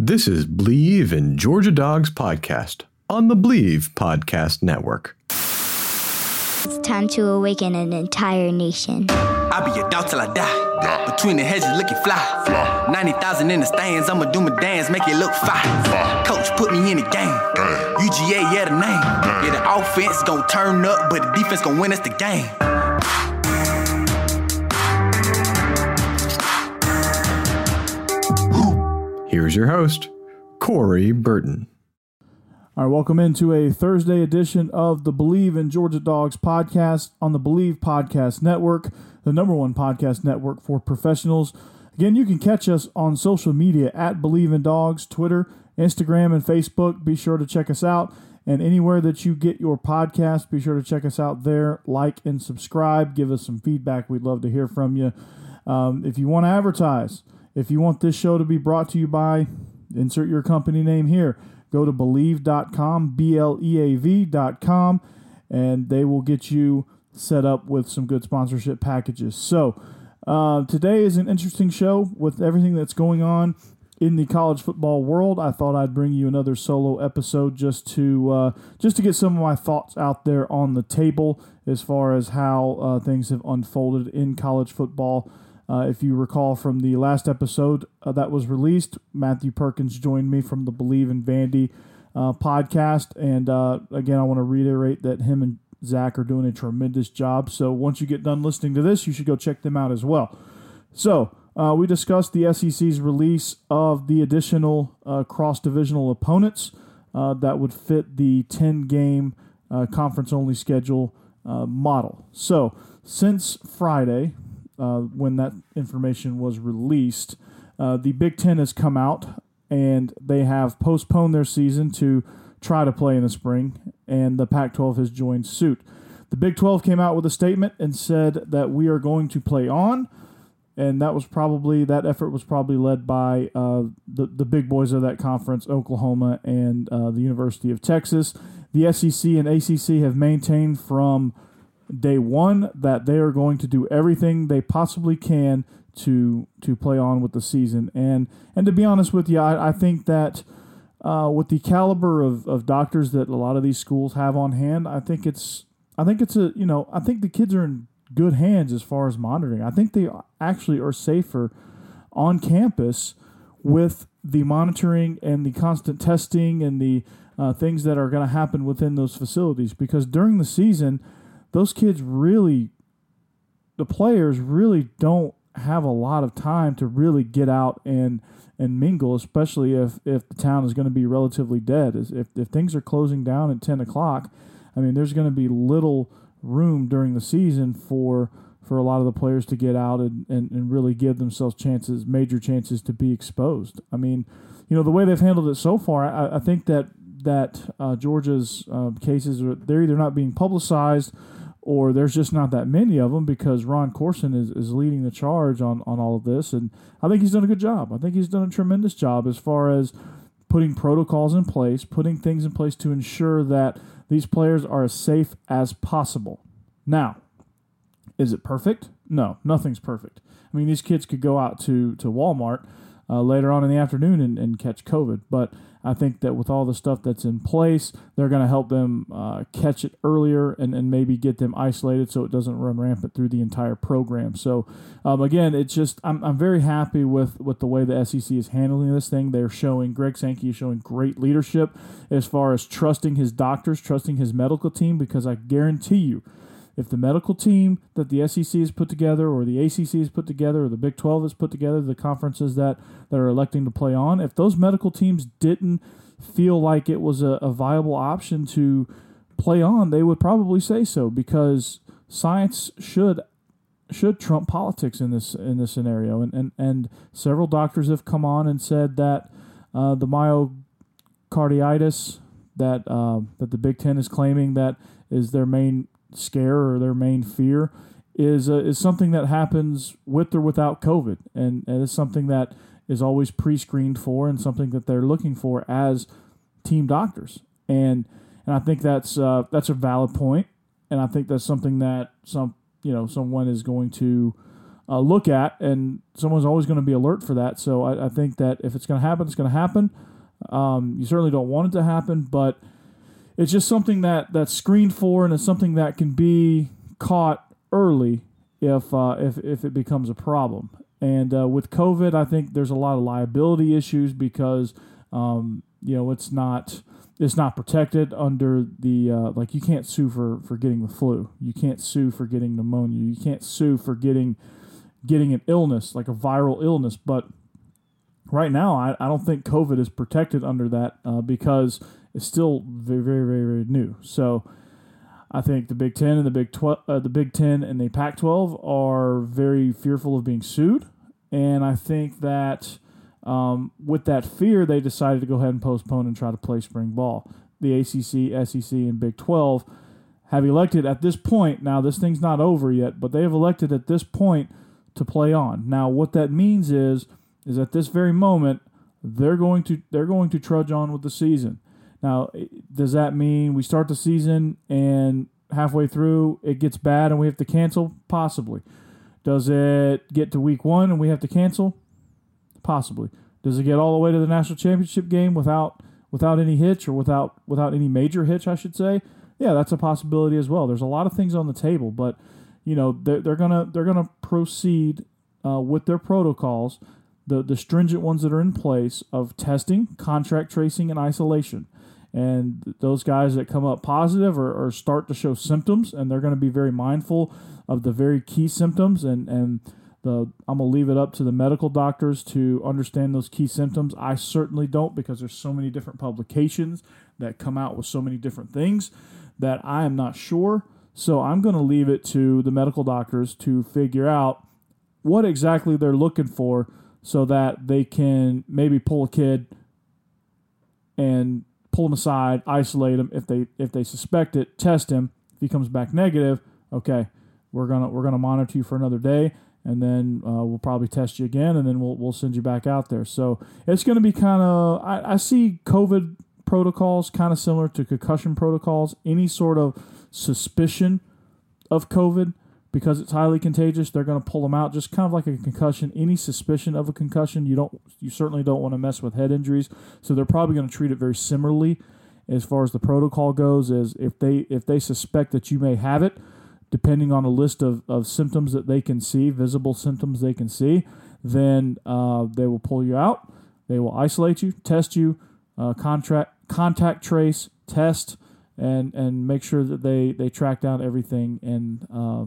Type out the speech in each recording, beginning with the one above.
This is Bleav in Georgia Dogs podcast on the Bleav Podcast Network. It's time to awaken an entire nation. I'll be your dog till I die. Between the hedges, looking fly. 90,000 in the stands, I'ma do my dance, make it look fine. Coach put me in the game. UGA, yeah, the name. Yeah, the offense gon' turn up, but the defense gon' win us the game. Here's your host, Corey Burton. All right, welcome into a Thursday edition of the Bleav in Georgia Dogs podcast on the Bleav Podcast Network, the number one podcast network for professionals. Again, you can catch us on social media at Bleav in Dogs, Twitter, Instagram, and Facebook. Be sure to check us out. And anywhere that you get your podcast, be sure to check us out there. Like and subscribe. Give us some feedback. We'd love to hear from you. Um, if you want to advertise, if you want this show to be brought to you by, insert your company name here. Go to bleav.com, B L E A V.com, and they will get you set up with some good sponsorship packages. So, uh, today is an interesting show with everything that's going on in the college football world. I thought I'd bring you another solo episode just to uh, just to get some of my thoughts out there on the table as far as how uh, things have unfolded in college football. Uh, if you recall from the last episode uh, that was released, Matthew Perkins joined me from the Bleav in Vandy uh, podcast. And uh, again, I want to reiterate that him and Zach are doing a tremendous job. So once you get done listening to this, you should go check them out as well. So uh, we discussed the SEC's release of the additional uh, cross divisional opponents that would fit the 10 game conference only schedule model. So since Friday, uh, when that information was released. Uh, the Big Ten has come out and they have postponed their season to try to play in the spring, and the Pac 12 has joined suit. The Big 12 came out with a statement and said that we are going to play on, and that was probably that effort was probably led by uh, the the big boys of that conference, Oklahoma and uh, the University of Texas. The SEC and ACC have maintained from day one that they are going to do everything they possibly can to to play on with the season. And and to be honest with you, I, I think that uh, with the caliber of, of doctors that a lot of these schools have on hand, I think it's I think it's a you know I think the kids are in good hands as far as monitoring. I think they actually are safer on campus with the monitoring and the constant testing and the uh, things that are going to happen within those facilities because during the season those kids really, the players really don't have a lot of time to really get out and and mingle, especially if if the town is going to be relatively dead. If if things are closing down at ten o'clock, I mean, there's going to be little room during the season for for a lot of the players to get out and, and, and really give themselves chances, major chances to be exposed. I mean, you know, the way they've handled it so far, I, I think that that uh, Georgia's uh, cases are they're either not being publicized or there's just not that many of them because Ron Courson is, is leading the charge on, on all of this. And I think he's done a good job. I think he's done a tremendous job as far as putting protocols in place, putting things in place to ensure that these players are as safe as possible. Now, is it perfect? No, nothing's perfect. I mean, these kids could go out to, to Walmart uh, later on in the afternoon and, and catch COVID. But I think that with all the stuff that's in place, they're going to help them uh, catch it earlier and, and maybe get them isolated so it doesn't run rampant through the entire program. So, um, again, it's just I'm, I'm very happy with, with the way the SEC is handling this thing. They're showing, Greg Sankey is showing great leadership as far as trusting his doctors, trusting his medical team, because I guarantee you, if the medical team that the SEC has put together, or the ACC has put together, or the Big 12 has put together, the conferences that, that are electing to play on, if those medical teams didn't feel like it was a, a viable option to play on, they would probably say so because science should should trump politics in this in this scenario. And and, and several doctors have come on and said that uh, the myocarditis that uh, that the Big Ten is claiming that is their main scare or their main fear is uh, is something that happens with or without COVID, and, and it's something that is always pre-screened for and something that they're looking for as team doctors. And and I think that's uh, that's a valid point, and I think that's something that some you know someone is going to uh, look at, and someone's always going to be alert for that. So I, I think that if it's going to happen, it's going to happen. Um, you certainly don't want it to happen, but it's just something that that's screened for, and it's something that can be caught early if uh, if if it becomes a problem. And uh, with COVID, I think there's a lot of liability issues because um, you know it's not it's not protected under the uh, like you can't sue for for getting the flu, you can't sue for getting pneumonia, you can't sue for getting getting an illness like a viral illness, but right now I, I don't think COVID is protected under that uh, because is still very, very, very, very new. So I think the Big Ten and the Big Twelve, uh, the Big Ten and the Pac-12 are very fearful of being sued, and I think that um, with that fear, they decided to go ahead and postpone and try to play spring ball. The ACC, SEC, and Big 12 have elected at this point. Now, this thing's not over yet, but they have elected at this point to play on. Now, what that means is, is at this very moment, they're going to they're going to trudge on with the season. Now, does that mean we start the season and halfway through it gets bad and we have to cancel? Possibly. Does it get to week one and we have to cancel? Possibly. Does it get all the way to the national championship game without without any hitch or without without any major hitch? I should say. Yeah, that's a possibility as well. There's a lot of things on the table, but you know they're, they're gonna they're gonna proceed uh, with their protocols, the the stringent ones that are in place of testing, contract tracing, and isolation and those guys that come up positive or, or start to show symptoms and they're going to be very mindful of the very key symptoms and and the I'm gonna leave it up to the medical doctors to understand those key symptoms. I certainly don't because there's so many different publications that come out with so many different things that I am not sure. So I'm gonna leave it to the medical doctors to figure out what exactly they're looking for so that they can maybe pull a kid and pull him aside, isolate him. If they if they suspect it, test him. If he comes back negative, okay, we're gonna we're gonna monitor you for another day, and then uh, we'll probably test you again, and then we'll we'll send you back out there. So it's gonna be kind of I, I see COVID protocols kind of similar to concussion protocols. Any sort of suspicion of COVID because it's highly contagious, they're going to pull them out just kind of like a concussion. Any suspicion of a concussion, you don't you certainly don't want to mess with head injuries, so they're probably going to treat it very similarly as far as the protocol goes as if they if they suspect that you may have it, depending on a list of, of symptoms that they can see, visible symptoms they can see, then uh, they will pull you out. They will isolate you, test you, uh, contract contact trace, test, and and make sure that they they track down everything and uh,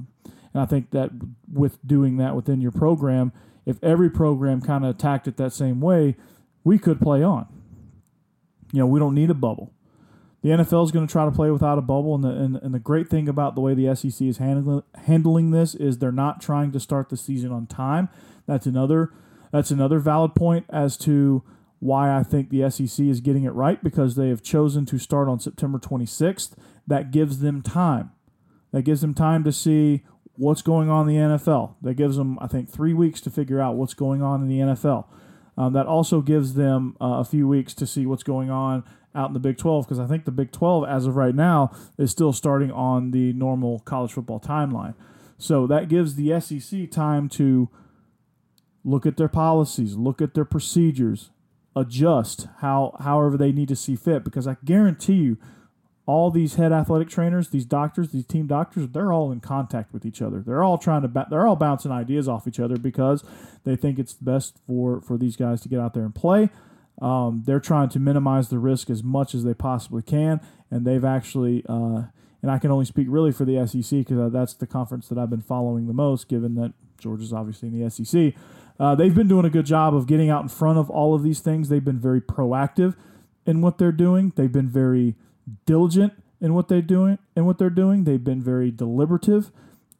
and I think that with doing that within your program, if every program kind of attacked it that same way, we could play on. You know, we don't need a bubble. The NFL is going to try to play without a bubble, and the and, and the great thing about the way the SEC is handling handling this is they're not trying to start the season on time. That's another that's another valid point as to why I think the SEC is getting it right because they have chosen to start on September 26th. That gives them time. That gives them time to see what's going on in the NFL. That gives them, I think, three weeks to figure out what's going on in the NFL. Um, that also gives them uh, a few weeks to see what's going on out in the Big 12 because I think the Big 12, as of right now, is still starting on the normal college football timeline. So that gives the SEC time to look at their policies, look at their procedures, adjust how however they need to see fit because I guarantee you all these head athletic trainers, these doctors, these team doctors, they're all in contact with each other. They're all trying to ba- they're all bouncing ideas off each other because they think it's best for for these guys to get out there and play. Um, they're trying to minimize the risk as much as they possibly can, and they've actually uh, and I can only speak really for the SEC because that's the conference that I've been following the most, given that Georgia's obviously in the SEC. Uh, they've been doing a good job of getting out in front of all of these things. They've been very proactive in what they're doing. They've been very diligent in what they're doing. In what they're doing, they've been very deliberative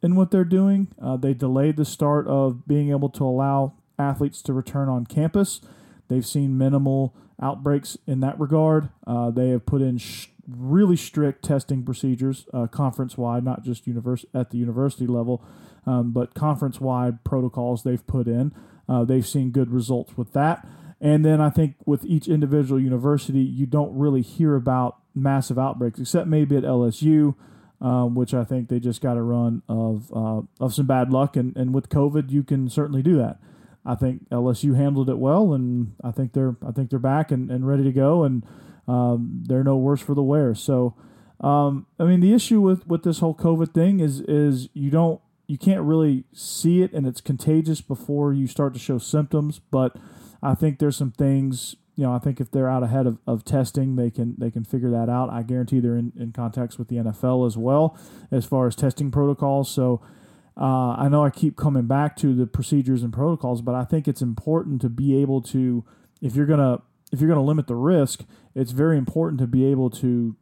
in what they're doing. Uh, they delayed the start of being able to allow athletes to return on campus. They've seen minimal outbreaks in that regard. Uh, they have put in sh- really strict testing procedures, uh, conference wide, not just univers- at the university level, um, but conference wide protocols they've put in. Uh, they've seen good results with that. And then I think with each individual university, you don't really hear about massive outbreaks, except maybe at LSU, um, which I think they just got a run of uh, of some bad luck. And, and with COVID, you can certainly do that. I think LSU handled it well, and I think they're I think they're back and, and ready to go, and um, they're no worse for the wear. So, um, I mean, the issue with, with this whole COVID thing is is you don't you can't really see it, and it's contagious before you start to show symptoms. But I think there's some things you know, I think if they're out ahead of, of testing, they can they can figure that out. I guarantee they're in, in contacts with the NFL as well as far as testing protocols. So uh, I know I keep coming back to the procedures and protocols, but I think it's important to be able to if you're gonna if you're gonna limit the risk, it's very important to be able to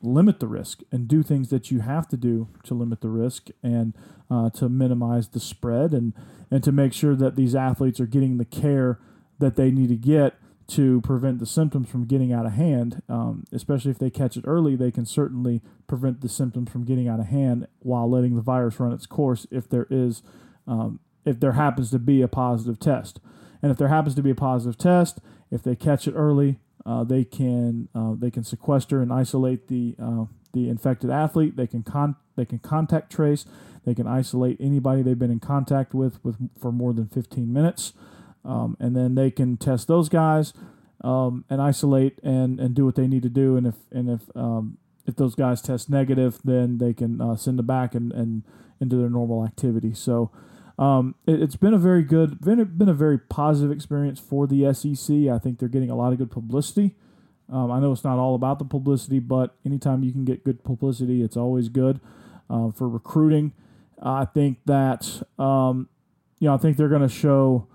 limit the risk and do things that you have to do to limit the risk and uh, to minimize the spread and and to make sure that these athletes are getting the care that they need to get to prevent the symptoms from getting out of hand. Um, especially if they catch it early, they can certainly prevent the symptoms from getting out of hand while letting the virus run its course. If there is, um, if there happens to be a positive test, and if there happens to be a positive test, if they catch it early, uh, they can uh, they can sequester and isolate the uh, the infected athlete. They can con they can contact trace. They can isolate anybody they've been in contact with with for more than 15 minutes um, and then they can test those guys um, and isolate and, and do what they need to do. And if and if um, if those guys test negative, then they can uh, send them back and, and into their normal activity. So um, it, has been a very good, been a, been a very positive experience for the SEC. I think they're getting a lot of good publicity. Um, I know it's not all about the publicity, but anytime you can get good publicity, it's always good uh, for recruiting. I think that um, you know I think they're going to show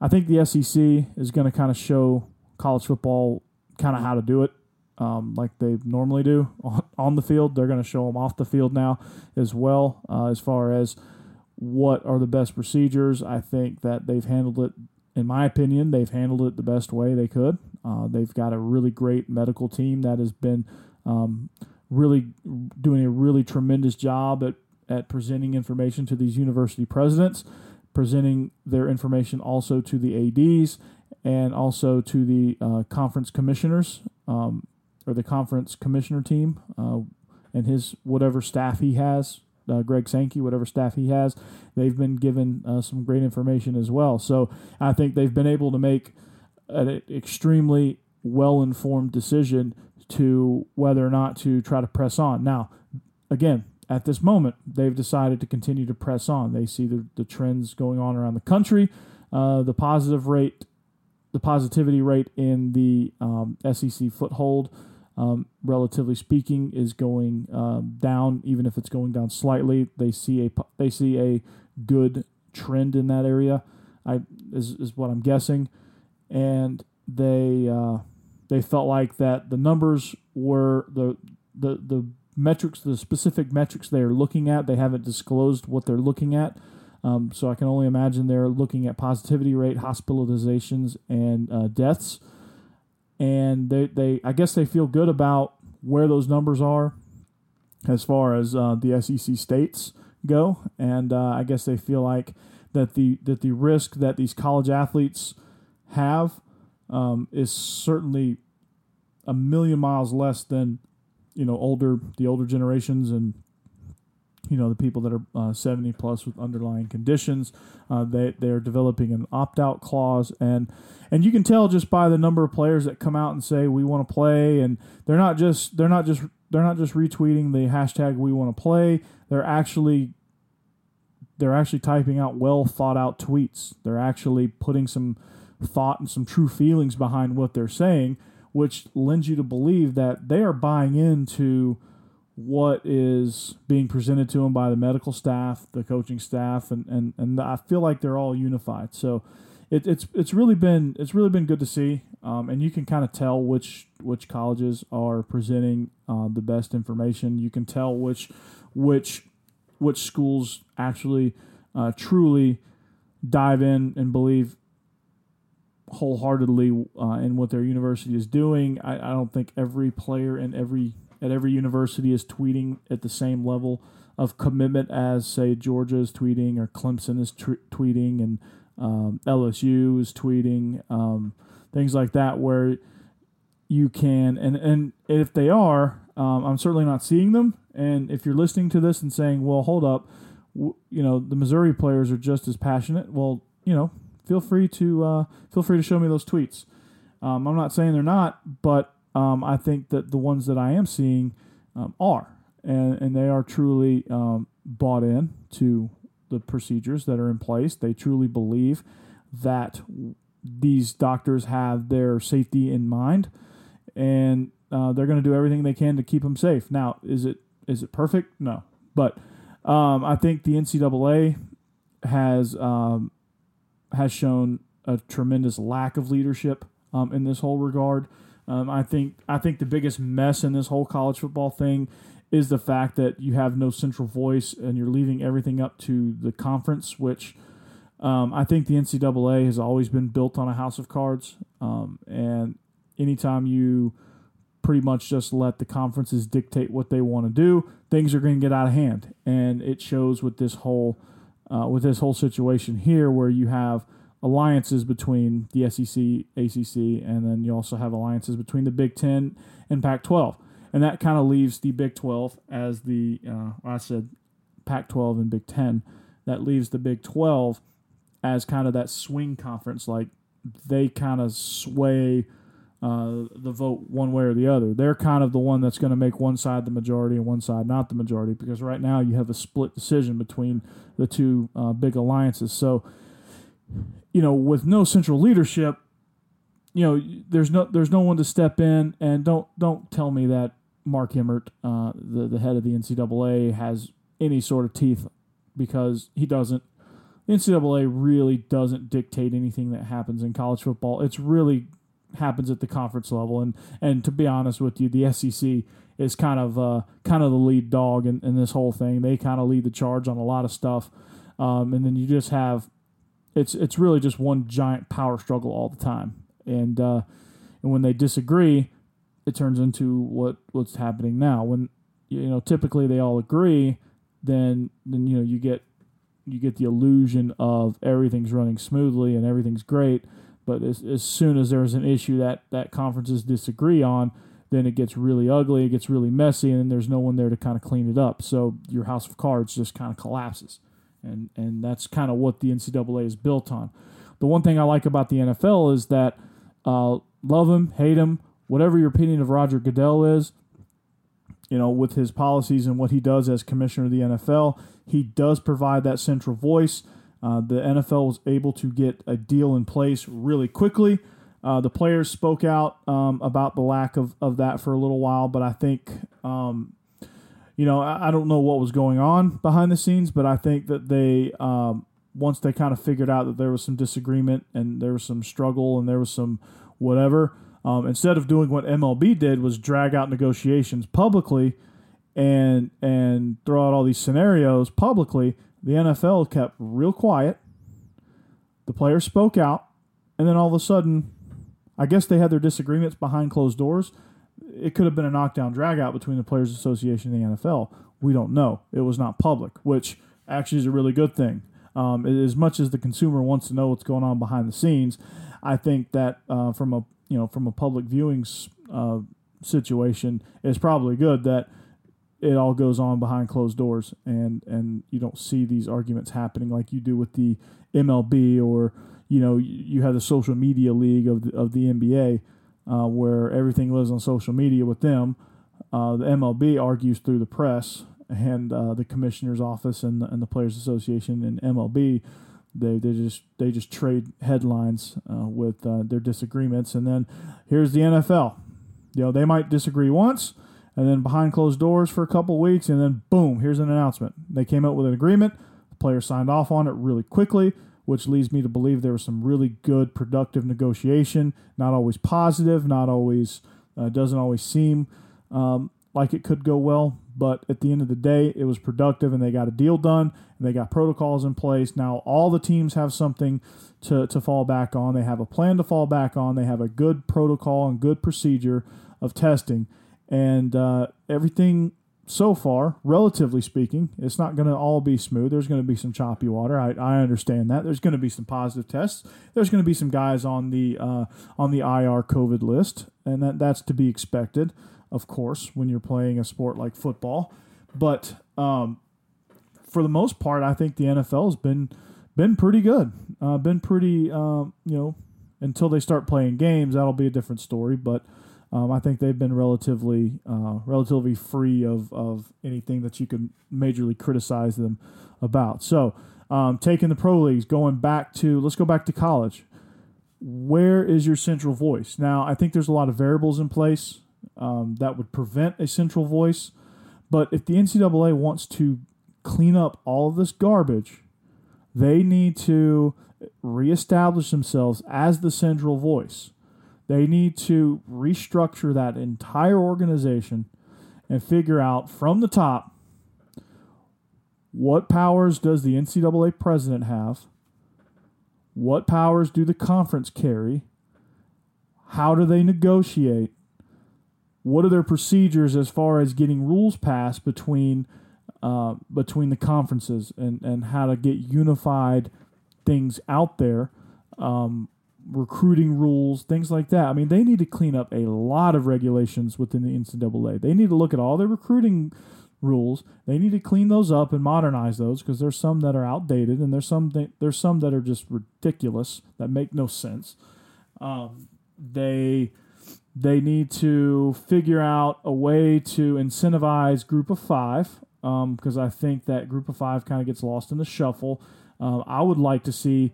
I think the SEC is going to kind of show college football kind of how to do it, um, like they normally do on, the field. They're going to show them off the field now as well, uh, as far as what are the best procedures. I think that they've handled it, in my opinion, they've handled it the best way they could. Uh, they've got a really great medical team that has been um, really doing a really tremendous job at, at presenting information to these university presidents presenting their information also to the ADs and also to the uh, conference commissioners um, or the conference commissioner team uh, and his whatever staff he has. Uh, Greg Sankey, whatever staff he has, they've been given uh, some great information as well. So I think they've been able to make an extremely well informed decision to whether or not to try to press on. Now, again, at this moment, they've decided to continue to press on. They see the, the trends going on around the country. Uh, the positive rate, the positivity rate in the um, SEC foothold, um, relatively speaking, is going um, down. Even if it's going down slightly, they see a they see a good trend in that area. I is, is what I'm guessing, and they uh, they felt like that the numbers were the the the metrics, the specific metrics they are looking at. They haven't disclosed what they're looking at. Um, so I can only imagine they're looking at positivity rate, hospitalizations, and uh, deaths. And they, they, I guess they feel good about where those numbers are as far as uh, the SEC states go. And uh, I guess they feel like that the that the risk that these college athletes have um, is certainly a million miles less than you know older the older generations and you know the people that are uh, 70 plus with underlying conditions uh, they they're developing an opt-out clause. And and you can tell just by the number of players that come out and say we want to play and they're not just they're not just they're not just retweeting the hashtag we want to play. They're actually they're actually typing out well thought out tweets. They're actually putting some thought and some true feelings behind what they're saying which lends you to believe that they are buying into what is being presented to them by the medical staff, the coaching staff, and and, and I feel like they're all unified. So it, it's it's really been it's really been good to see, um, and you can kind of tell which which colleges are presenting uh, the best information. You can tell which which which schools actually uh, truly dive in and believe wholeheartedly uh, in what their university is doing. I, I don't think every player and every at every university is tweeting at the same level of commitment as, say, Georgia is tweeting or Clemson is tweeting and um, LSU is tweeting, um, things like that, where you can, and, and if they are, um, I'm certainly not seeing them. And if you're listening to this and saying, well, hold up, w- you know, the Missouri players are just as passionate, well, you know, feel free to uh, feel free to show me those tweets. Um, I'm not saying they're not, but um, I think that the ones that I am seeing um, are, and, and they are truly um, bought in to the procedures that are in place. They truly believe that these doctors have their safety in mind, and uh, they're going to do everything they can to keep them safe. Now, is it is it perfect? No, but um, I think the NCAA has um, has shown a tremendous lack of leadership um, in this whole regard. Um, I think I think the biggest mess in this whole college football thing is the fact that you have no central voice and you're leaving everything up to the conference, which um, I think the NCAA has always been built on a house of cards. Um, and anytime you pretty much just let the conferences dictate what they want to do, things are going to get out of hand. And it shows with this whole uh, with this whole situation here, where you have alliances between the SEC, ACC, and then you also have alliances between the Big Ten and Pac 12. And that kind of leaves the Big 12 as the, uh, I said Pac 12 and Big 10. That leaves the Big 12 as kind of that swing conference. Like they kind of sway uh, the vote one way or the other. They're kind of the one that's going to make one side the majority and one side not the majority because right now you have a split decision between the two uh, big alliances. So, you know, with no central leadership, you know, there's no there's no one to step in, and don't don't tell me that Mark Emmert, uh, the the head of the NCAA, has any sort of teeth because he doesn't. The NCAA really doesn't dictate anything that happens in college football. It's really happens at the conference level, and and to be honest with you, the SEC is kind of uh, kind of the lead dog in, in this whole thing. They kind of lead the charge on a lot of stuff, um, and then you just have it's it's really just one giant power struggle all the time. And uh, and when they disagree, it turns into what what's happening now. When you know typically they all agree, then then you know you get you get the illusion of everything's running smoothly and everything's great. But as, as soon as there's an issue that that conferences disagree on, then it gets really ugly, it gets really messy, and there's no one there to kind of clean it up. So your house of cards just kind of collapses and and that's kind of what the NCAA is built on. The one thing I like about the NFL is that uh, love him, hate him, whatever your opinion of Roger Goodell is, you know, with his policies and what he does as commissioner of the NFL, he does provide that central voice. Uh, the NFL was able to get a deal in place really quickly. Uh, the players spoke out um, about the lack of, of that for a little while, but I think um, you know, I, I, don't know what was going on behind the scenes, but I think that they, um, once they kind of figured out that there was some disagreement and there was some struggle and there was some whatever, um, instead of doing what MLB did was drag out negotiations publicly and and throw out all these scenarios publicly, the NFL kept real quiet. The players spoke out, and then all of a sudden, I guess they had their disagreements behind closed doors it could have been a knockdown dragout between the Players Association and the NFL. We don't know. It was not public, which actually is a really good thing. Um, as much as the consumer wants to know what's going on behind the scenes, I think that uh, from a you know from a public viewing uh, situation, it's probably good that it all goes on behind closed doors, and and you don't see these arguments happening like you do with the MLB or you know you have the social media league of the, of the NBA uh, where everything lives on social media with them. Uh, the MLB argues through the press and uh, the commissioner's office and the, and the players association and MLB. They, they just they just trade headlines uh, with uh, their disagreements, and then here's the NFL. You know they might disagree once, and then behind closed doors for a couple weeks, and then boom, here's an announcement. They came out with an agreement. The players signed off on it really quickly which leads me to believe there was some really good, productive negotiation. Not always positive, not always, uh, doesn't always seem um, like it could go well, but at the end of the day, it was productive and they got a deal done and they got protocols in place. Now, all the teams have something to, to fall back on. They have a plan to fall back on, they have a good protocol and good procedure of testing. And uh, everything so far, relatively speaking, it's not going to all be smooth. There's going to be some choppy water. I, I understand that. There's going to be some positive tests. There's going to be some guys on the uh, on the IR COVID list, and that that's to be expected, of course, when you're playing a sport like football. But um, for the most part, I think the NFL has been been pretty good. Uh, been pretty, um, you know, until they start playing games, that'll be a different story. But um, I think they've been relatively uh, relatively free of, of anything that you could majorly criticize them about. So, um, taking the pro leagues, going back to let's go back to college. Where is your central voice? Now, I think there's a lot of variables in place um, that would prevent a central voice. But if the NCAA wants to clean up all of this garbage, they need to reestablish themselves as the central voice. They need to restructure that entire organization and figure out from the top what powers does the NCAA president have? What powers do the conference carry? How do they negotiate? What are their procedures as far as getting rules passed between uh, between the conferences and, and how to get unified things out there? Um, recruiting rules, things like that. I mean, they need to clean up a lot of regulations within the NCAA. They need to look at all their recruiting rules. They need to clean those up and modernize those because there's some that are outdated and there's some th- there's some that are just ridiculous that make no sense. Um, they they need to figure out a way to incentivize group of five because um, I think that group of five kind of gets lost in the shuffle. Uh, I would like to see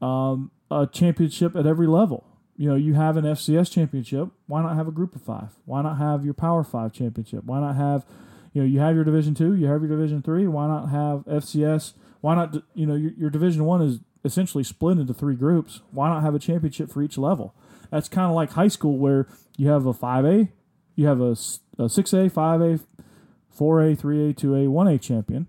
um, a championship at every level. You know, you have an FCS championship. Why not have a group of five? Why not have your Power Five championship? Why not have, you know, you have your Division two, you have your Division three. Why not have FCS? Why not, you know, your, your Division one is essentially split into three groups. Why not have a championship for each level? That's kind of like high school where you have a 5A, you have a, a 6A, 5A, 4A, 3A, 2A, 1A champion.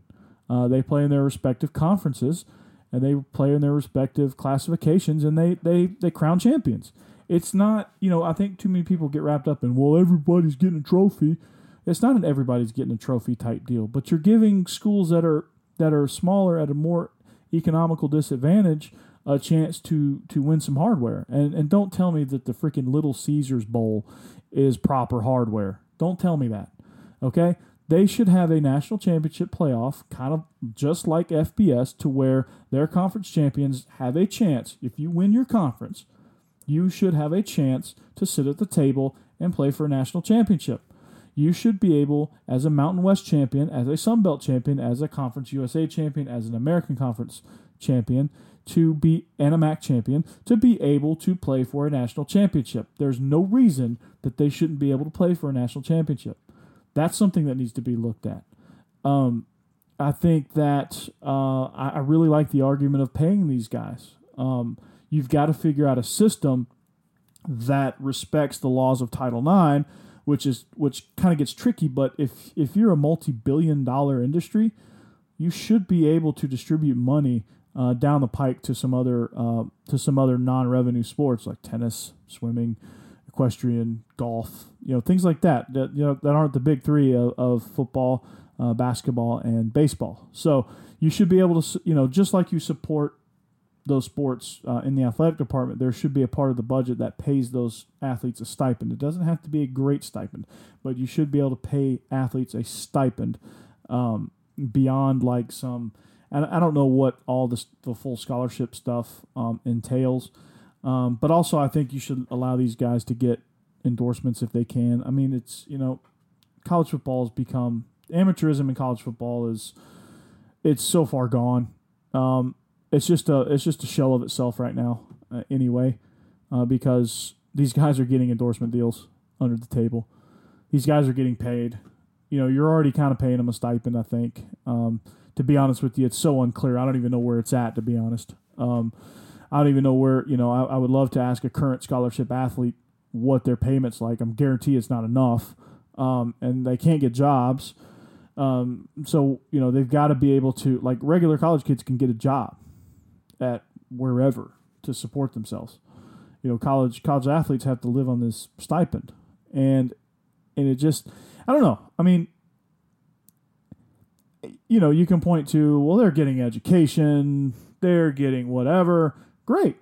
Uh, they play in their respective conferences and they play in their respective classifications and they they they crown champions. It's not, you know, I think too many people get wrapped up in, well, everybody's getting a trophy. It's not an everybody's getting a trophy type deal, but you're giving schools that are that are smaller at a more economical disadvantage a chance to to win some hardware. And and don't tell me that the freaking Little Caesars Bowl is proper hardware. Don't tell me that. Okay? They should have a national championship playoff, kind of just like FBS, to where their conference champions have a chance. If you win your conference, you should have a chance to sit at the table and play for a national championship. You should be able, as a Mountain West champion, as a Sun Belt champion, as a Conference USA champion, as an American Conference champion, to be and a MAC champion, to be able to play for a national championship. There's no reason that they shouldn't be able to play for a national championship. That's something that needs to be looked at. Um, I think that uh, I, I, really like the argument of paying these guys. Um, you've got to figure out a system that respects the laws of Title IX, which is which kind of gets tricky. But if if you're a multi-billion-dollar industry, you should be able to distribute money uh, down the pike to some other uh, to some other non-revenue sports like tennis, swimming, equestrian, golf, you know, things like that that you know that aren't the big three of, of football, uh, basketball, and baseball. So you should be able to, you know, just like you support those sports uh, in the athletic department, there should be a part of the budget that pays those athletes a stipend. It doesn't have to be a great stipend, but you should be able to pay athletes a stipend um, beyond like some. And I don't know what all this, the full scholarship stuff um, entails, um, but also I think you should allow these guys to get endorsements if they can. I mean, it's you know, college football has become amateurism in college football is it's so far gone. Um, it's just a it's just a shell of itself right now. Uh, anyway, uh, because these guys are getting endorsement deals under the table. These guys are getting paid. You know, you're already kind of paying them a stipend. I think. Um, to be honest with you, it's so unclear. I don't even know where it's at. To be honest, um, I don't even know where. You know, I, I would love to ask a current scholarship athlete what their payments like. I'm guarantee it's not enough, um, and they can't get jobs. Um, so you know they've got to be able to like regular college kids can get a job at wherever to support themselves. You know, college college athletes have to live on this stipend, and and it just I don't know. I mean, you know, you can point to well, they're getting education, they're getting whatever. Great,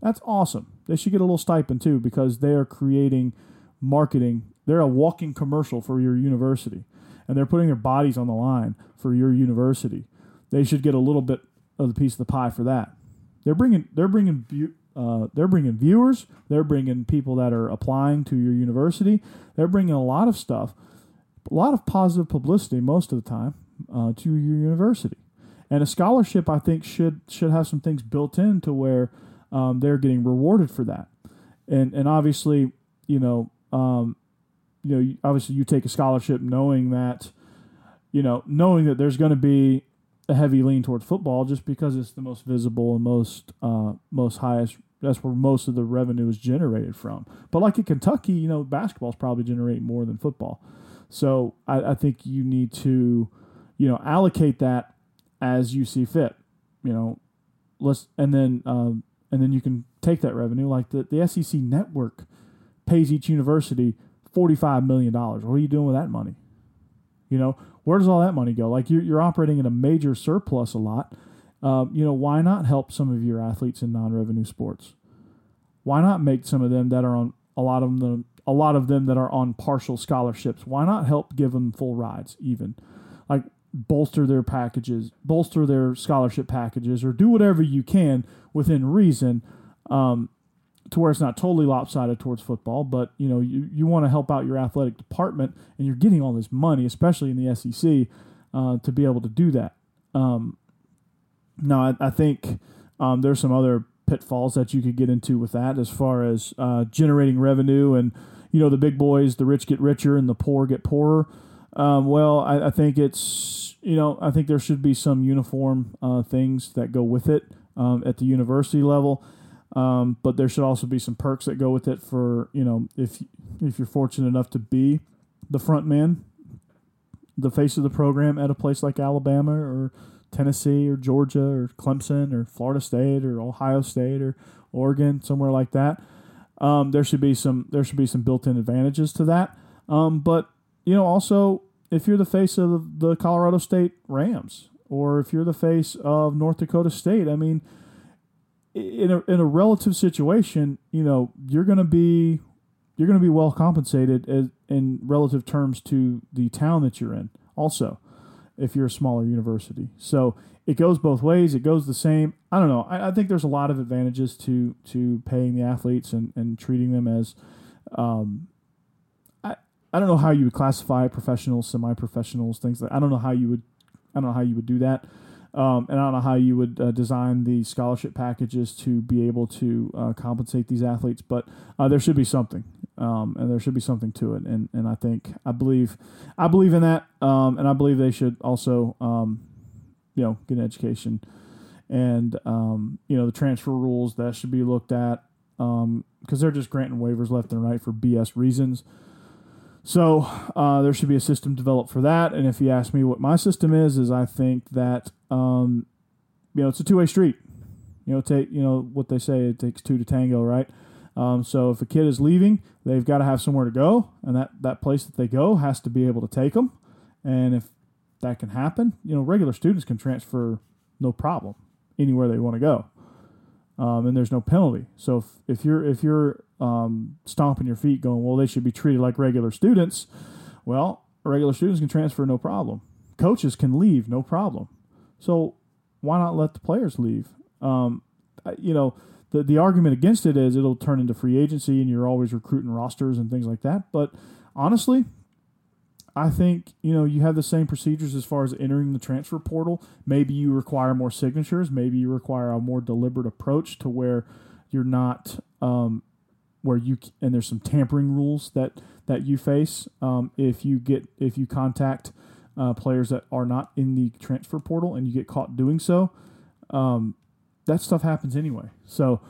that's awesome. They should get a little stipend too because they are creating marketing. They're a walking commercial for your university, and they're putting their bodies on the line for your university. They should get a little bit of the piece of the pie for that. They're bringing they're bringing uh, they're bringing viewers. They're bringing people that are applying to your university. They're bringing a lot of stuff, a lot of positive publicity most of the time uh, to your university. And a scholarship, I think, should should have some things built in to where um, they're getting rewarded for that. And and obviously, you know, um, you know, obviously you take a scholarship knowing that, you know, knowing that there's going to be a heavy lean towards football just because it's the most visible and most uh, most highest. That's where most of the revenue is generated from. But like in Kentucky, you know, basketball is probably generating more than football. So I, I think you need to, you know, allocate that as you see fit. You know, let's and then um, and then you can take that revenue like the the SEC network pays each university forty five million dollars. What are you doing with that money? You know, where does all that money go? Like you're, you're operating in a major surplus a lot. Um, you know, why not help some of your athletes in non-revenue sports? Why not make some of them that are on a lot of them a lot of them that are on partial scholarships? Why not help give them full rides even? Like bolster their packages, bolster their scholarship packages, or do whatever you can within reason um, to where it's not totally lopsided towards football, but you know you, you want to help out your athletic department, and you're getting all this money, especially in the SEC, uh, to be able to do that. Um, now, I, I think um, there's some other pitfalls that you could get into with that, as far as uh, generating revenue, and you know the big boys, the rich get richer, and the poor get poorer. Um, well, I, I, think it's you know I think there should be some uniform uh, things that go with it um, at the university level um, but there should also be some perks that go with it for you know if if you're fortunate enough to be the front man, the face of the program at a place like Alabama or Tennessee or Georgia or Clemson or Florida State or Ohio State or Oregon somewhere like that. Um, there should be some there should be some built-in advantages to that. Um, but you know also if you're the face of the Colorado State Rams or if you're the face of North Dakota State, I mean in a in a relative situation, you know, you're going to be you're going to be well compensated as, in relative terms to the town that you're in. Also, if you're a smaller university, so it goes both ways. It goes the same. I don't know. I, I think there's a lot of advantages to to paying the athletes and, and treating them as. Um, I don't know how you would classify professionals, semi professionals, things like. I don't know how you would. I don't know how you would do that. Um, and I don't know how you would uh, design the scholarship packages to be able to uh, compensate these athletes, but uh, there should be something, um, and there should be something to it. And, and I think I believe I believe in that, um, and I believe they should also, um, you know, get an education, and um, you know the transfer rules that should be looked at because um, they're just granting waivers left and right for BS reasons. So uh, there should be a system developed for that. And if you ask me what my system is, is I think that um, you know it's a two way street. You know, take you know what they say it takes two to tango, right? Um, so if a kid is leaving, they've got to have somewhere to go, and that that place that they go has to be able to take them. And if that can happen, you know, regular students can transfer no problem anywhere they want to go. Um, and there's no penalty. So if, if you're if you're um, stomping your feet, going, well, they should be treated like regular students. Well, regular students can transfer no problem. Coaches can leave no problem. So why not let the players leave? Um, you know, the the argument against it is it'll turn into free agency, and you're always recruiting rosters and things like that. But honestly, I think you know you have the same procedures as far as entering the transfer portal. Maybe you require more signatures. Maybe you require a more deliberate approach to where you're not um, where you and there's some tampering rules that that you face um, if you get if you contact uh, players that are not in the transfer portal and you get caught doing so. Um, that stuff happens anyway. So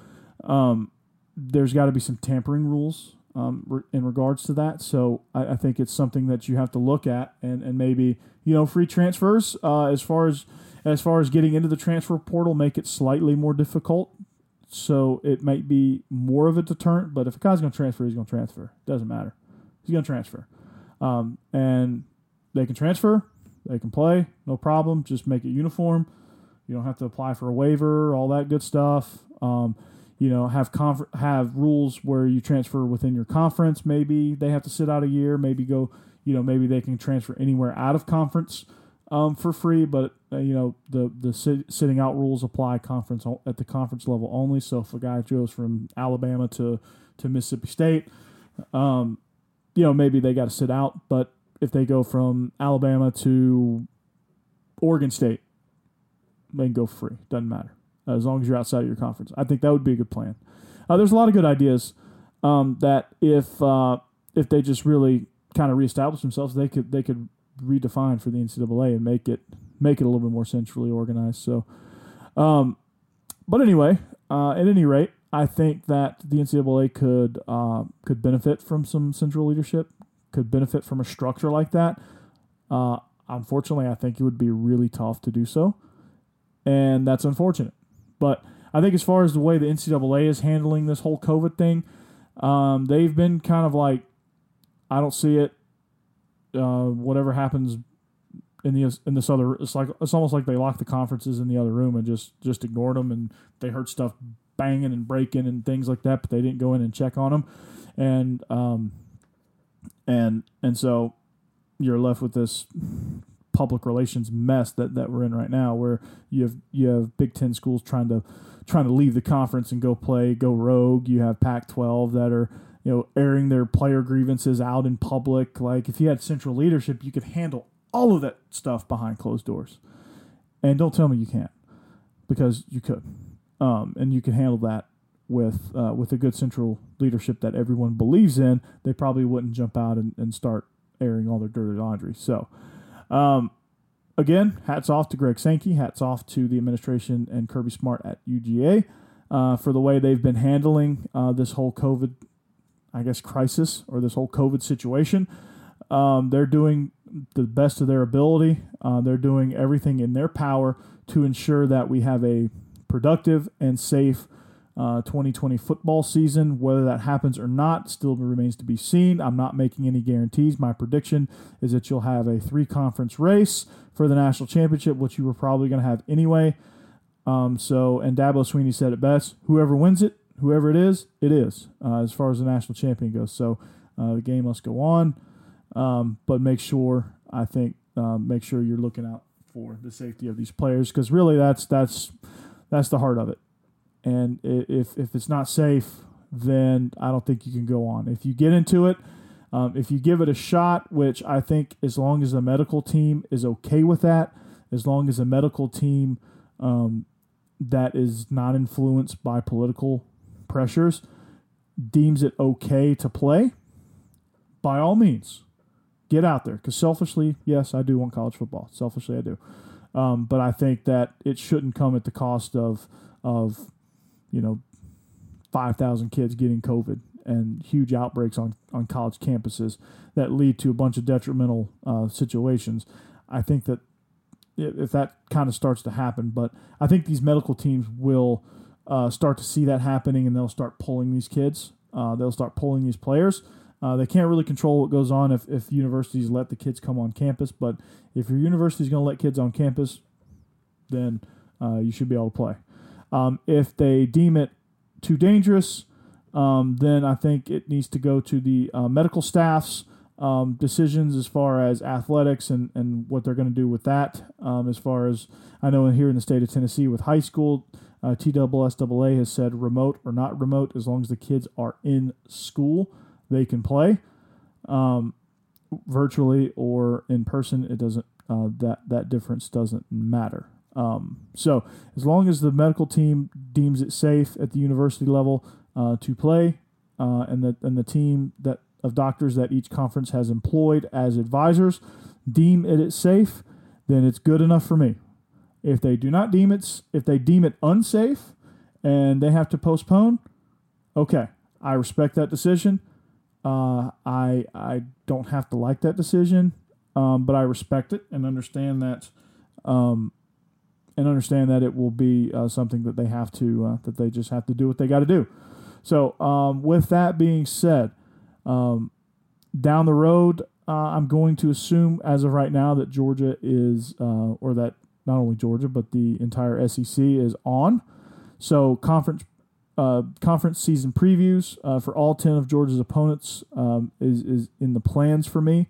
um, there's got to be some tampering rules um, re- in regards to that. So I, I, think it's something that you have to look at and, and maybe you know free transfers uh, as far as as far as getting into the transfer portal make it slightly more difficult. So it might be more of a deterrent. But if a guy's going to transfer, he's going to transfer. Doesn't matter. He's going to transfer, um, and they can transfer. They can play, no problem. Just make it uniform. You don't have to apply for a waiver, all that good stuff. Um, you know, have conf- have rules where you transfer within your conference. Maybe they have to sit out a year. Maybe go, you know, maybe they can transfer anywhere out of conference um, for free. But uh, you know, the the sit- sitting out rules apply conference at the conference level only. So if a guy goes from Alabama to to Mississippi State, um, you know, maybe they got to sit out. But if they go from Alabama to Oregon State, they can go free. Doesn't matter as long as you're outside of your conference. I think that would be a good plan. Uh, there's a lot of good ideas um, that if uh, if they just really kind of reestablish themselves, they could they could redefine for the NCAA and make it make it a little bit more centrally organized. So, um, but anyway, uh, at any rate, I think that the NCAA could uh, could benefit from some central leadership, could benefit from a structure like that. Uh, unfortunately, I think it would be really tough to do so, and that's unfortunate. But I think as far as the way the NCAA is handling this whole COVID thing, um, they've been kind of like, I don't see it. Uh, whatever happens in the in this other, it's like it's almost like they locked the conferences in the other room and just just ignored them, and they heard stuff banging and breaking and things like that, but they didn't go in and check on them, and um, and and so you're left with this public relations mess that, that we're in right now, where you have you have Big Ten schools trying to trying to leave the conference and go play, go rogue. You have Pac-12 that are you know airing their player grievances out in public. Like if you had central leadership, you could handle all of that stuff behind closed doors. And don't tell me you can't, because you could, um, and you can handle that with uh, with a good central leadership that everyone believes in. They probably wouldn't jump out and, and start airing all their dirty laundry. So. Um, again, hats off to Greg Sankey. Hats off to the administration and Kirby Smart at UGA uh, for the way they've been handling uh, this whole COVID, I guess, crisis or this whole COVID situation. Um, they're doing the best of their ability. Uh, they're doing everything in their power to ensure that we have a productive and safe uh, 2020 football season. Whether that happens or not still remains to be seen. I'm not making any guarantees. My prediction is that you'll have a three conference race for the national championship, which you were probably going to have anyway. Um, so, and Dabo Swinney said it best whoever wins it, whoever it is, it is, uh, as far as the national champion goes. So, uh, the game must go on. Um, but make sure, I think, um, make sure you're looking out for the safety of these players because really that's that's that's the heart of it and if if it's not safe, then I don't think you can go on. If you get into it, um, if you give it a shot, which I think as long as the medical team is okay with that, as long as the medical team um, that is not influenced by political pressures deems it okay to play, by all means, get out there. Because selfishly, yes, I do want college football. Selfishly, I do. Um, but I think that it shouldn't come at the cost of of you know, 5,000 kids getting COVID and huge outbreaks on, on college campuses that lead to a bunch of detrimental uh, situations. I think that if that kind of starts to happen, but I think these medical teams will uh, start to see that happening and they'll start pulling these kids. Uh, they'll start pulling these players. Uh, they can't really control what goes on if, if universities let the kids come on campus, but if your university is going to let kids on campus, then uh, you should be able to play. Um, if they deem it too dangerous, um, then I think it needs to go to the uh, medical staffs. Um, decisions as far as athletics and, and what they're going to do with that. Um, as far as I know, here in the state of Tennessee with high school, uh, TSSAA has said remote or not remote, as long as the kids are in school, they can play um, virtually or in person. It doesn't uh, that that difference doesn't matter. Um, so as long as the medical team deems it safe at the university level uh, to play, uh, and the and the team that of doctors that each conference has employed as advisors deem it, it safe, then it's good enough for me. If they do not deem it, if they deem it unsafe, and they have to postpone, okay, I respect that decision. Uh, I I don't have to like that decision, um, but I respect it and understand that, um, and understand that it will be uh, something that they have to uh, that they just have to do what they got to do. So, um, with that being said, um, down the road, uh, I'm going to assume as of right now that Georgia is, uh, or that not only Georgia but the entire SEC is on. So, conference uh, conference season previews uh, for all 10 of Georgia's opponents um, is, is in the plans for me.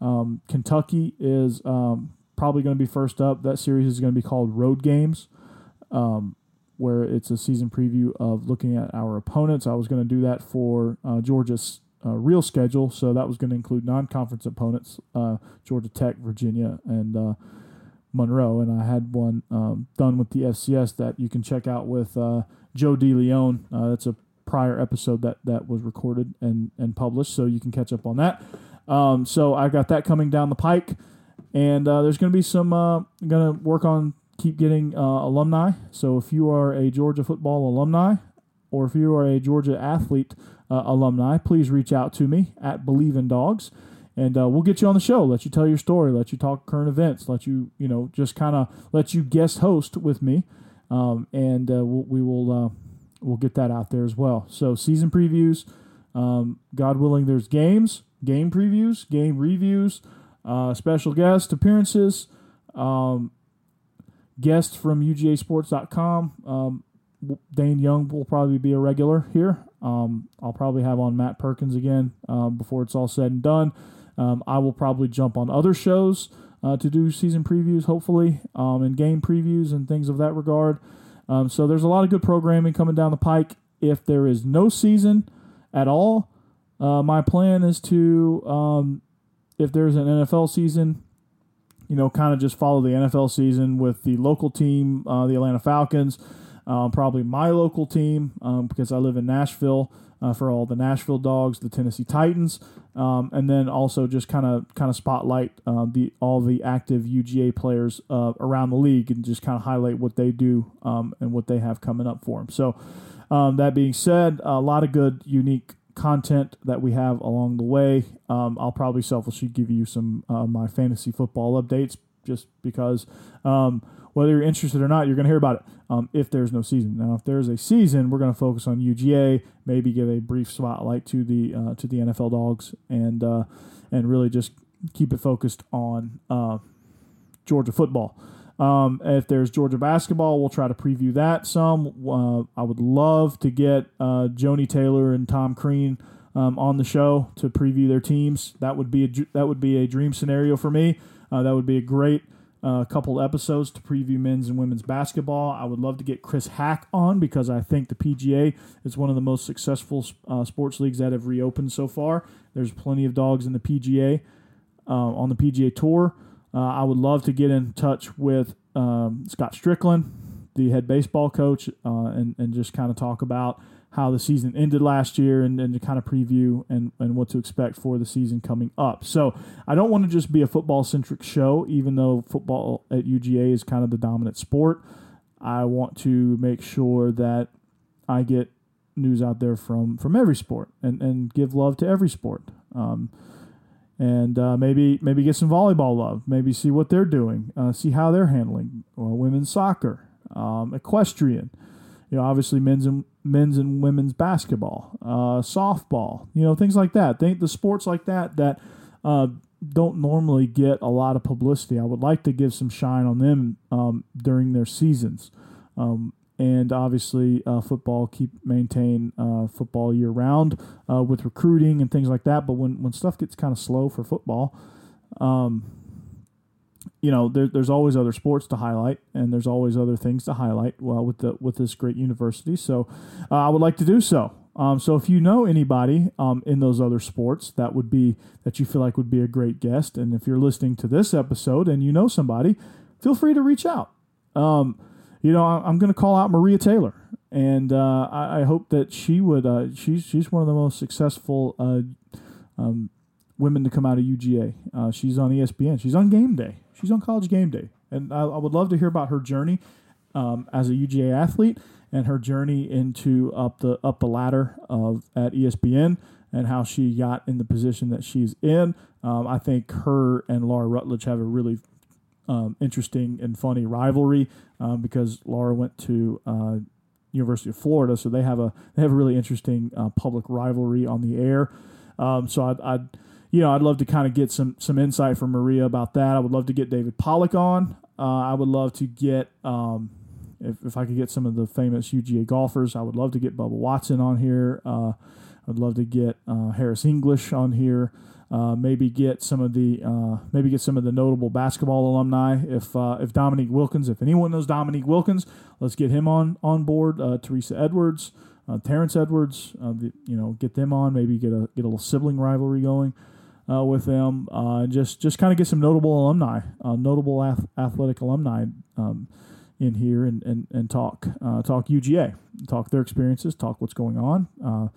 Um, Kentucky is um, probably going to be first up. That series is going to be called Road Games, um, where it's a season preview of looking at our opponents. I was going to do that for uh, Georgia's uh, real schedule, so that was going to include non conference opponents uh, Georgia Tech, Virginia, and Monroe. And I had one um, done with the FCS that you can check out with Joe DeLeon. Uh, that's a prior episode that that was recorded and and published, so you can catch up on that. Um, so I got that coming down the pike, and uh, there's going to be some. Uh, going to work on keep getting uh, alumni. So if you are a Georgia football alumni, or if you are a Georgia athlete uh, alumni, please reach out to me at Believe in Dogs and uh, we'll get you on the show. Let you tell your story. Let you talk current events. Let you, you know, just kind of let you guest host with me um, and uh, we'll, we will we'll get that out there as well. So season previews, um, God willing, there's games, game previews, game reviews, uh, special guest appearances, um, guests from UGASports.com. Um, Dane Young will probably be a regular here. Um, I'll probably have on Matt Perkins again um, before it's all said and done. Um, I will probably jump on other shows uh, to do season previews, hopefully, um, and game previews and things of that regard. Um, so there's a lot of good programming coming down the pike. If there is no season at all, uh, my plan is to, um, if there's an NFL season, you know, kind of just follow the NFL season with the local team, uh, the Atlanta Falcons, uh, probably my local team um, because I live in Nashville uh, for all the Nashville Dogs, the Tennessee Titans, um, and then also just kind of kind of spotlight uh, the all the active UGA players uh, around the league and just kind of highlight what they do um, and what they have coming up for them. So, um, that being said, a lot of good, unique content that we have along the way. Um, I'll probably selfishly give you some uh, my fantasy football updates just because um, whether you're interested or not, you're going to hear about it um, if there's no season. Now, if there's a season, we're going to focus on UGA, maybe give a brief spotlight to the uh, to the NFL dogs, and uh, and really just keep it focused on uh, Georgia football. Um, if there's Georgia basketball, we'll try to preview that some. Uh, I would love to get uh, Joni Taylor and Tom Crean um, on the show to preview their teams. That would be a that would be a dream scenario for me. Uh, that would be a great a couple episodes to preview men's and women's basketball. I would love to get Chris Haack on because I think the PGA is one of the most successful uh, sports leagues that have reopened so far. There's plenty of dogs in the PGA uh, on the PGA Tour. Uh, I would love to get in touch with um, Scott Stricklin, the head baseball coach, uh, and and just kind of talk about how the season ended last year and, and to kind of preview and, and what to expect for the season coming up. So I don't want to just be a football centric show, even though football at UGA is kind of the dominant sport. I want to make sure that I get news out there from, from every sport and, and give love to every sport. Um, and uh, maybe maybe get some volleyball love. Maybe see what they're doing. Uh, see how they're handling well, women's soccer, um, equestrian you know, obviously men's and men's and women's basketball, uh, softball, you know, things like that. Think the sports like that that uh, don't normally get a lot of publicity. I would like to give some shine on them um, during their seasons, um, and obviously uh, football keep maintain uh, football year round uh, with recruiting and things like that. But when when stuff gets kind of slow for football, um, you know, there, there's always other sports to highlight, and there's always other things to highlight. Well, with the with this great university, so uh, I would like to do so. Um, so if you know anybody um, in those other sports that would be that you feel like would be a great guest, and if you're listening to this episode and you know somebody, feel free to reach out. Um, you know, I, am going to call out Maria Taylor, and uh, I, I, hope that she would. Uh, she's she's one of the most successful uh, um, women to come out of UGA. Uh, she's on ESPN. She's on Game Day. She's on College Game Day, and I, I would love to hear about her journey um, as a UGA athlete and her journey into up the up the ladder of at ESPN and how she got in the position that she's in. Um, I think her and Laura Rutledge have a really um, interesting and funny rivalry um, because Laura went to uh, University of Florida, so they have a they have a really interesting uh, public rivalry on the air. Um, so I'd, I'd, you know I'd love to kind of get some some insight from Maria about that. I would love to get David Pollack on. Uh, I would love to get um, if, if I could get some of the famous UGA golfers. I would love to get Bubba Watson on here. Uh, I'd love to get uh, Harris English on here. Uh, maybe get some of the uh, maybe get some of the notable basketball alumni. If uh, if Dominique Wilkins, if anyone knows Dominique Wilkins, let's get him on on board. Uh, Teresa Edwards, uh, Terrence Edwards, the, you know, get them on. Maybe get a get a little sibling rivalry going with them. just just kind of get some notable alumni, notable ath- athletic alumni. Um, in here and, and, and talk talk UGA, talk their experiences, talk what's going on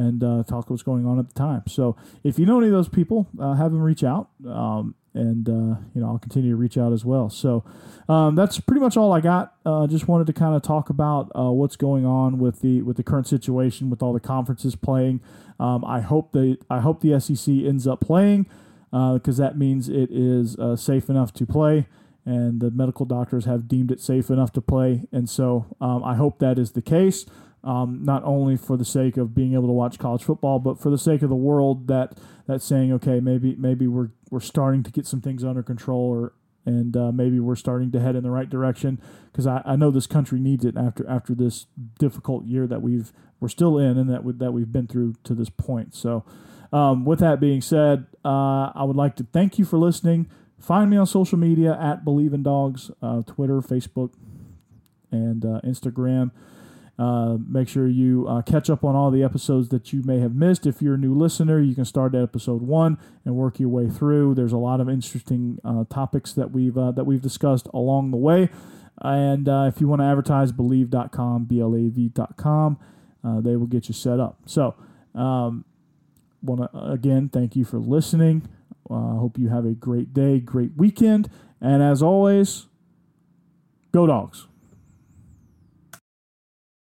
and uh, talk what's going on at the time. So if you know any of those people, uh, have them reach out, um, and uh, you know I'll continue to reach out as well. So um, that's pretty much all I got. Uh, just wanted to kind of talk about uh, what's going on with the with the current situation with all the conferences playing. Um, I hope that I hope the SEC ends up playing because uh, that means it is safe enough to play. And the medical doctors have deemed it safe enough to play. And so um, I hope that is the case um, not only for the sake of being able to watch college football, but for the sake of the world that that's saying, okay, maybe maybe we're we're starting to get some things under control, or and uh, maybe we're starting to head in the right direction because I, I know this country needs it after after this difficult year that we've we're still in and that we, that we've been through to this point. So, um, with that being said, uh, I would like to thank you for listening. Find me on social media at Believe in Dogs, uh, Twitter, Facebook, and uh, Instagram. Uh, make sure you uh, catch up on all the episodes that you may have missed. If you're a new listener, you can start at episode one and work your way through. There's a lot of interesting uh, topics that we've uh, that we've discussed along the way. And uh, if you want to advertise, bleav.com, B-L-A-V.com, they will get you set up. So, um, want to again thank you for listening. I hope you have a great day, great weekend, and as always, go dogs.